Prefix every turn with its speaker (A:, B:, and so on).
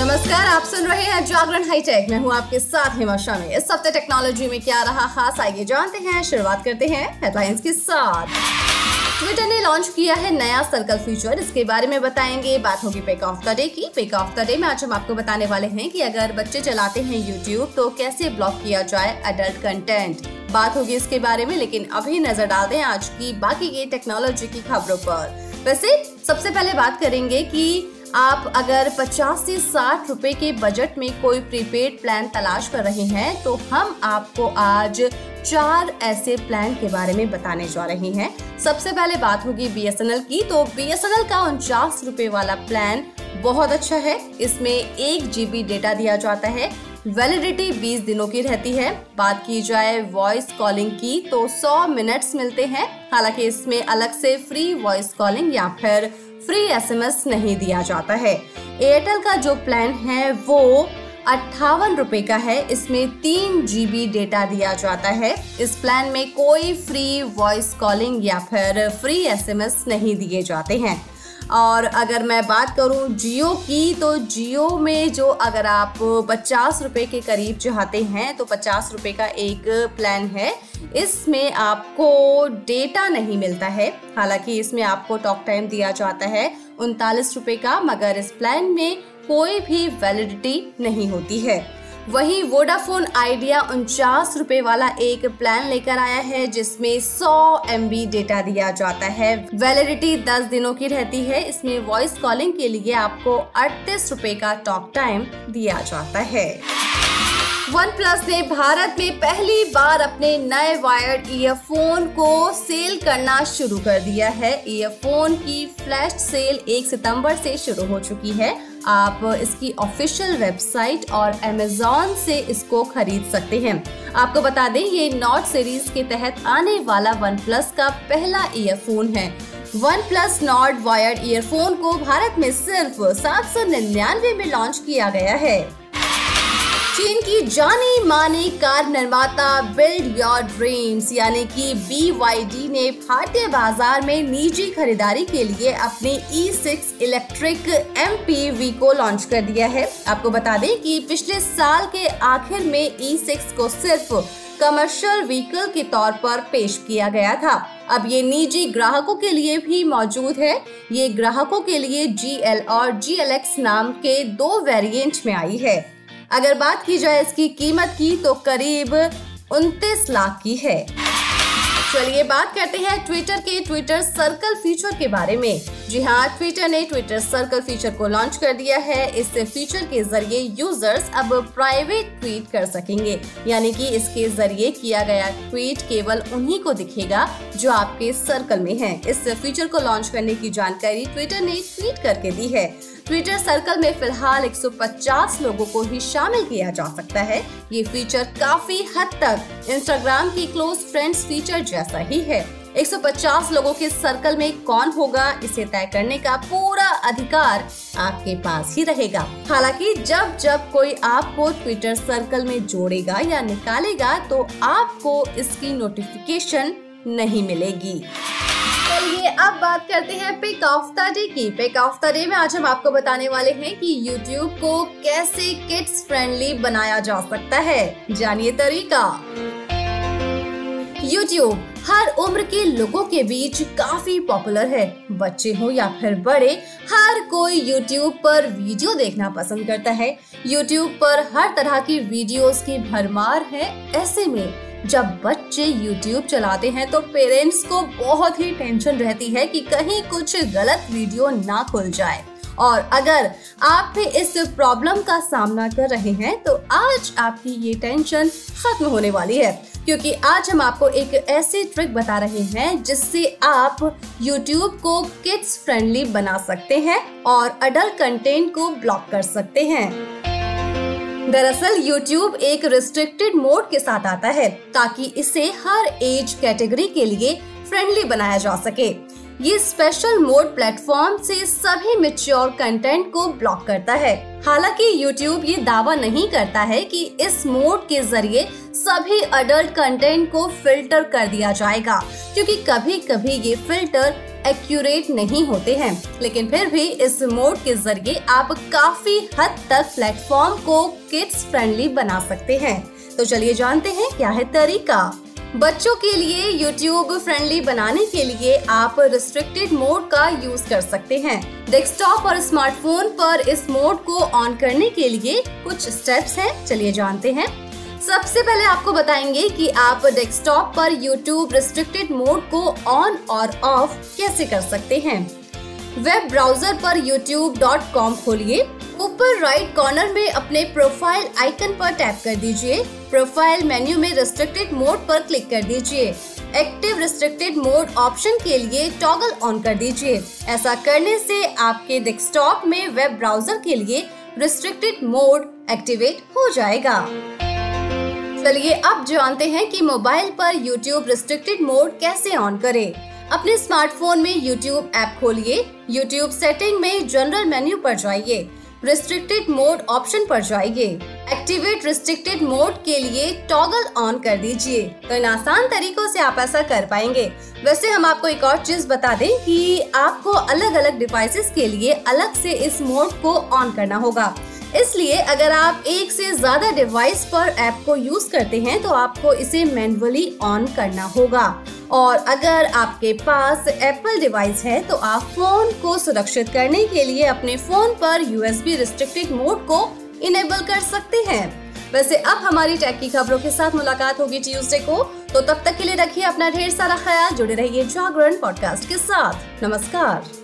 A: नमस्कार, आप सुन रहे हैं जागरण हाईटेक। मैं हूँ आपके साथ हिमा शामी। इस हफ़्ते टेक्नोलॉजी में क्या रहा खास, आइए जानते हैं। शुरुआत करते हैं हेडलाइंस के साथ। ट्विटर ने लॉन्च किया है नया सर्कल फीचर। इसके बारे में बताएँगे। बात होगी पेक ऑफ़ द डे की। पेक ऑफ़ द डे में आज हम आपको बताने वाले हैं कि अगर बच्चे चलाते हैं यूट्यूब तो कैसे ब्लॉक किया जाए अडल्ट कंटेंट बात होगी इसके बारे में, लेकिन अभी नज़र डालते हैं आज की बाकी की टेक्नोलॉजी की खबरों पर। वैसे, सबसे पहले बात करेंगे कि आप अगर 50 से 60 रुपए के बजट में कोई प्रीपेड प्लान तलाश कर रहे हैं तो हम आपको आज चार ऐसे प्लान के बारे में बताने जा रहे हैं। सबसे पहले बात होगी बीएसएनएल की तो बी का उनचास रुपए वाला प्लान बहुत अच्छा है। इसमें एक जीबी डेटा दिया जाता है वैलिडिटी 20 दिनों की रहती है। बात की जाए वॉइस कॉलिंग की तो 100 मिनट्स मिलते हैं। हालाँकि इसमें अलग से फ्री वॉइस कॉलिंग या फिर फ्री एसएमएस नहीं दिया जाता है। एयरटेल का जो प्लान है, वो अट्ठावन रुपए का है। इसमें तीन जीबी डेटा दिया जाता है। इस प्लान में कोई फ्री वॉइस कॉलिंग या फिर फ्री एसएमएस नहीं दिए जाते हैं। और अगर मैं बात करूँ जियो की तो जियो में जो अगर आप पचास रुपये के करीब चाहते हैं तो पचास रुपये का एक प्लान है। इसमें आपको डेटा नहीं मिलता है। हालाँकि इसमें आपको टॉक टाइम दिया जाता है उनतालीस रुपये का, मगर इस प्लान में कोई भी वैलिडिटी नहीं होती है। वहीं वोडाफोन आइडिया उनचास रूपए वाला एक प्लान लेकर आया है, जिसमें 100 एम डेटा दिया जाता है। वैलिडिटी 10 दिनों की रहती है। इसमें वॉइस कॉलिंग के लिए आपको अड़तीस रूपए का टॉक टाइम दिया जाता है। वन प्लस ने भारत में पहली बार अपने नए वायर्ड ईयरफोन को सेल करना शुरू कर दिया है। ईयरफोन की फ्लैश सेल एक सितंबर से शुरू हो चुकी है। आप इसकी ऑफिशियल वेबसाइट और अमेजोन से इसको खरीद सकते हैं। आपको बता दें, ये नॉट सीरीज़ के तहत आने वाला वन प्लस का पहला ईयरफोन है। OnePlus Nord wired earphone को भारत में सिर्फ़ सात सौ निन्यानवे में लॉन्च किया गया है। चीन की जानी मानी कार निर्माता बिल्ड योर ड्रीम्स, यानी कि BYD ने भारतीय बाज़ार में निजी खरीदारी के लिए अपनी E6 इलेक्ट्रिक MPV को लॉन्च कर दिया है। आपको बता दें कि पिछले साल के आखिर में E6 को सिर्फ़ कमर्शियल व्हीकल के तौर पर पेश किया गया था। अब ये निजी ग्राहकों के लिए भी मौजूद है। ये ग्राहकों के लिए GL और GLX नाम के दो वेरिएंट में आई है। अगर बात की जाए इसकी कीमत की तो करीब उनतीस लाख की है। चलिए बात करते हैं ट्विटर के ट्विटर सर्कल फीचर के बारे में। जी हाँ ट्विटर ने ट्विटर सर्कल फीचर को लॉन्च कर दिया है। इस फीचर के ज़रिए यूज़र्स अब प्राइवेट ट्वीट कर सकेंगे। यानी कि इसके ज़रिए किया गया ट्वीट केवल उन्हीं को दिखेगा जो आपके सर्कल में है। इस फीचर को लॉन्च करने की जानकारी ट्विटर ने ट्वीट करके दी है। ट्विटर सर्कल में फ़िलहाल 150 लोगों को ही शामिल किया जा सकता है। ये फीचर काफ़ी हद तक इंस्टाग्राम की क्लोज फ्रेंड्स फीचर जैसा ही है। 150 लोगों के सर्कल में कौन होगा, इसे तय करने का पूरा अधिकार आपके पास ही रहेगा। हालाँकि जब जब कोई आपको ट्विटर सर्कल में जोड़ेगा या निकालेगा तो आपको इसकी नोटिफिकेशन नहीं मिलेगी। चलिए अब बात करते हैं पिक ऑफ़ द डे की। पिक ऑफ़ द डे में आज हम आपको बताने वाले हैं कि YouTube को कैसे किड्स फ्रेंडली बनाया जा सकता है। जानिए तरीका। YouTube, हर उम्र के लोगों के बीच काफ़ी पॉपुलर है। बच्चे हो या फिर बड़े, हर कोई YouTube पर वीडियो देखना पसंद करता है। YouTube पर हर तरह की वीडियोस की भरमार है ऐसे में। जब बच्चे YouTube चलाते हैं तो पेरेंट्स को बहुत ही टेंशन रहती है कि कहीं कुछ गलत वीडियो ना खुल जाए। और अगर आप भी इस प्रॉब्लम का सामना कर रहे हैं तो आज आपकी ये टेंशन खत्म होने वाली है। क्योंकि आज हम आपको एक ऐसी ट्रिक बता रहे हैं, जिससे आप YouTube को किड्स फ्रेंडली बना सकते हैं और अडल्ट कंटेंट को ब्लॉक कर सकते हैं। दरअसल YouTube एक रिस्ट्रिक्टेड मोड के साथ आता है, ताकि इसे हर एज कैटेगरी के लिए फ्रेंडली बनाया जा सके। ये स्पेशल मोड प्लेटफॉर्म से सभी मिच्योर कंटेंट को ब्लॉक करता है। हालाँकि YouTube ये दावा नहीं करता है कि इस मोड के ज़रिए सभी अडल्ट कंटेंट को फ़िल्टर कर दिया जाएगा, क्योंकि कभी कभी ये फ़िल्टर एक्यूरेट नहीं होते हैं। लेकिन फिर भी इस मोड के ज़रिए आप काफ़ी हद तक प्लेटफॉर्म को किड्स फ्रेंडली बना सकते हैं। तो चलिए जानते हैं क्या है तरीका। बच्चों के लिए YouTube फ्रेंडली बनाने के लिए आप रिस्ट्रिक्टेड मोड का यूज़ कर सकते हैं। डेस्कटॉप और स्मार्टफ़ोन पर इस मोड को ऑन करने के लिए कुछ स्टेप्स हैं। चलिए जानते हैं। सबसे पहले आपको बताएँगे कि आप डेस्कटॉप पर YouTube रिस्ट्रिक्टेड मोड को ऑन और ऑफ़ कैसे कर सकते हैं। वेब ब्राउज़र पर youtube.com खोलिए। ऊपर राइट कॉर्नर में अपने प्रोफ़ाइल आइकन पर टैप कर दीजिए। प्रोफ़ाइल मेन्यू में रिस्ट्रिक्टेड मोड पर क्लिक कर दीजिए। एक्टिव रिस्ट्रिक्टेड मोड ऑप्शन के लिए टॉगल ऑन कर दीजिए। ऐसा करने से आपके डेस्कटॉप में वेब ब्राउज़र के लिए रिस्ट्रिक्टेड मोड एक्टिवेट हो जाएगा। चलिए अब जानते हैं कि मोबाइल पर YouTube रिस्ट्रिक्टेड मोड कैसे ऑन करें। अपने स्मार्टफ़ोन में YouTube ऐप खोलिए। YouTube सेटिंग में जनरल मेन्यू पर जाइए। रिस्ट्रिक्टेड मोड ऑप्शन पर जाइए। एक्टिवेट रिस्ट्रिक्टेड मोड के लिए टॉगल ऑन कर दीजिए। तो इन आसान तरीकों से आप ऐसा कर पाएँगे। वैसे हम आपको एक और चीज़ बता दें कि आपको अलग अलग डिवाइसेस के लिए अलग से इस मोड को ऑन करना होगा। इसलिए अगर आप एक से ज़्यादा डिवाइस पर ऐप को यूज़ करते हैं तो आपको इसे मैनुअली ऑन करना होगा। और अगर आपके पास एप्पल डिवाइस है तो आप फ़ोन को सुरक्षित करने के लिए अपने फ़ोन पर यूएसबी रिस्ट्रिक्टेड मोड को इनेबल कर सकते हैं। वैसे अब हमारी टेक की खबरों के साथ मुलाकात होगी ट्यूसडे को। तो तब तक के लिए रखिए अपना ढेर सारा ख्याल, जुड़े रहिए जागरण पॉडकास्ट के साथ। नमस्कार।